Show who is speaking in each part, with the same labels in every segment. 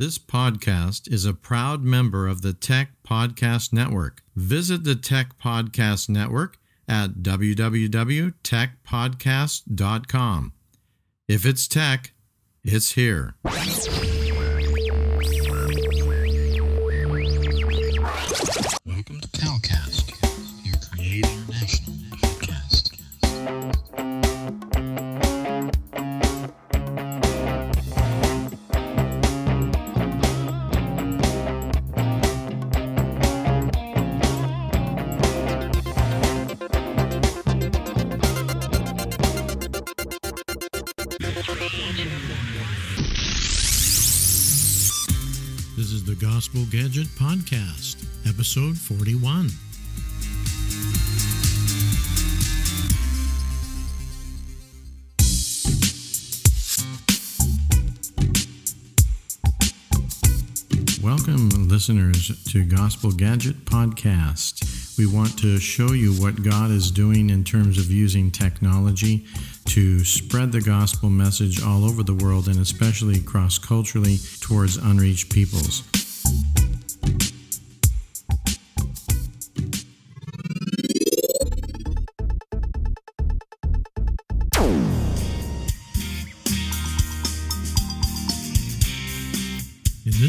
Speaker 1: This podcast is a proud member of the Tech Podcast Network. Visit the Tech Podcast Network at www.techpodcast.com. If it's tech, it's here.
Speaker 2: Welcome to Calcast, your Create International
Speaker 1: the Gospel Gadget Podcast, episode 41. Welcome, listeners, to Gospel Gadget Podcast. We want to show you what God is doing in terms of using technology to spread the gospel message all over the world and especially cross culturally towards unreached peoples.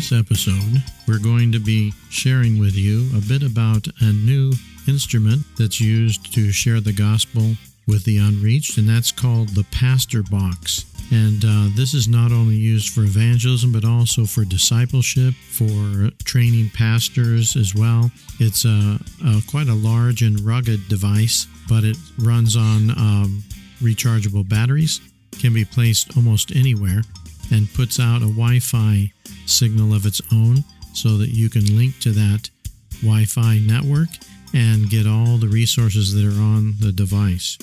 Speaker 1: This episode, we're going to be sharing with you a bit about a new instrument that's used to share the gospel with the unreached, and that's called the Pastor Box. And uh, this is not only used for evangelism, but also for discipleship, for training pastors as well. It's a, a quite a large and rugged device, but it runs on um, rechargeable batteries, can be placed almost anywhere, and puts out a Wi Fi signal of its own so that you can link to that Wi Fi network and get all the resources that are on the device.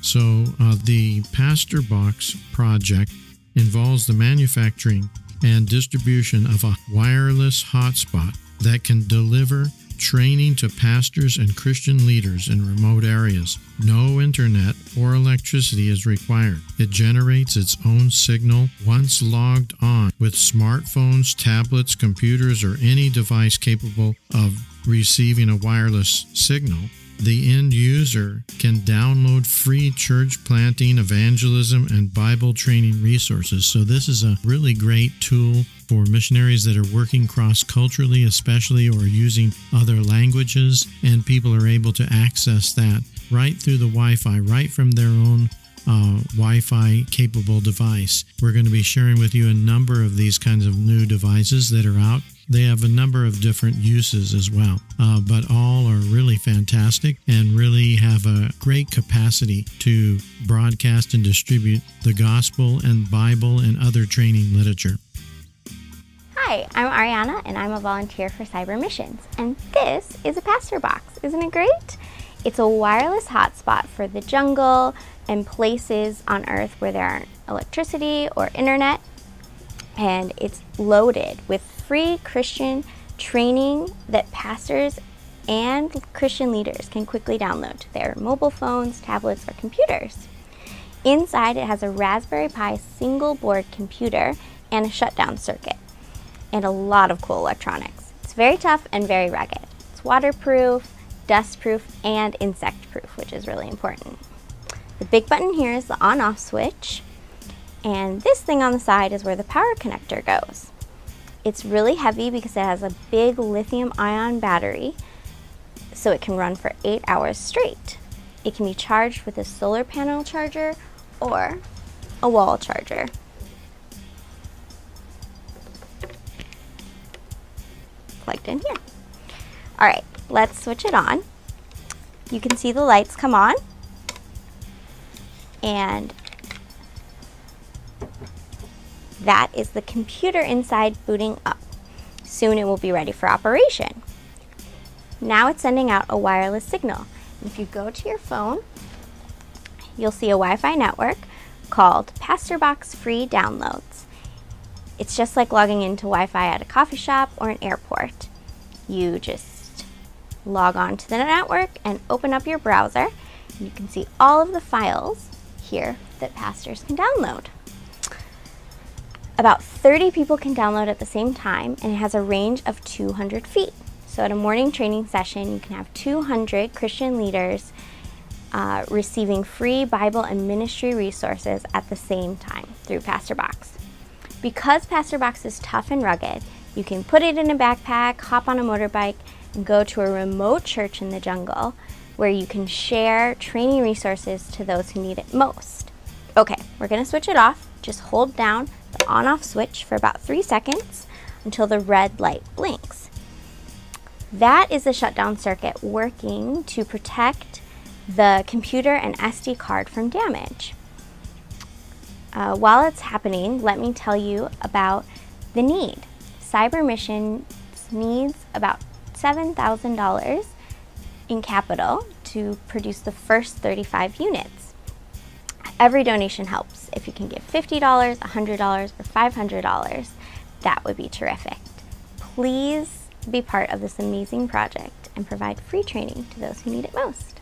Speaker 1: So, uh, the Pastor Box project involves the manufacturing and distribution of a wireless hotspot that can deliver training to pastors and Christian leaders in remote areas. No internet or electricity is required. It generates its own signal once logged on with smartphones, tablets, computers, or any device capable of receiving a wireless signal the end user can download free church planting, evangelism, and Bible training resources. So, this is a really great tool for missionaries that are working cross culturally, especially, or using other languages, and people are able to access that right through the Wi Fi, right from their own uh, Wi Fi capable device. We're going to be sharing with you a number of these kinds of new devices that are out. They have a number of different uses as well, uh, but all are really fantastic and really have a great capacity to broadcast and distribute the gospel and Bible and other training literature.
Speaker 3: Hi, I'm Ariana and I'm a volunteer for Cyber Missions. And this is a Pastor Box. Isn't it great? It's a wireless hotspot for the jungle and places on Earth where there aren't electricity or internet. And it's loaded with free Christian training that pastors and Christian leaders can quickly download to their mobile phones, tablets, or computers. Inside, it has a Raspberry Pi single board computer and a shutdown circuit, and a lot of cool electronics. It's very tough and very rugged. It's waterproof, dustproof, and insect proof, which is really important. The big button here is the on off switch, and this thing on the side is where the power connector goes. It's really heavy because it has a big lithium ion battery, so it can run for eight hours straight. It can be charged with a solar panel charger or a wall charger. Plugged in here. All right, let's switch it on. You can see the lights come on and that is the computer inside booting up. Soon it will be ready for operation. Now it's sending out a wireless signal. If you go to your phone, you'll see a Wi Fi network called PastorBox Free Downloads. It's just like logging into Wi Fi at a coffee shop or an airport. You just log on to the network and open up your browser. You can see all of the files here that pastors can download. About 30 people can download at the same time, and it has a range of 200 feet. So, at a morning training session, you can have 200 Christian leaders uh, receiving free Bible and ministry resources at the same time through Pastor Box. Because Pastor Box is tough and rugged, you can put it in a backpack, hop on a motorbike, and go to a remote church in the jungle where you can share training resources to those who need it most. Okay, we're going to switch it off. Just hold down the on off switch for about three seconds until the red light blinks. That is the shutdown circuit working to protect the computer and SD card from damage. Uh, while it's happening, let me tell you about the need. Cyber Missions needs about $7,000 in capital to produce the first 35 units. Every donation helps. If you can give $50, $100, or $500, that would be terrific. Please be part of this amazing project and provide free training to those who need it most.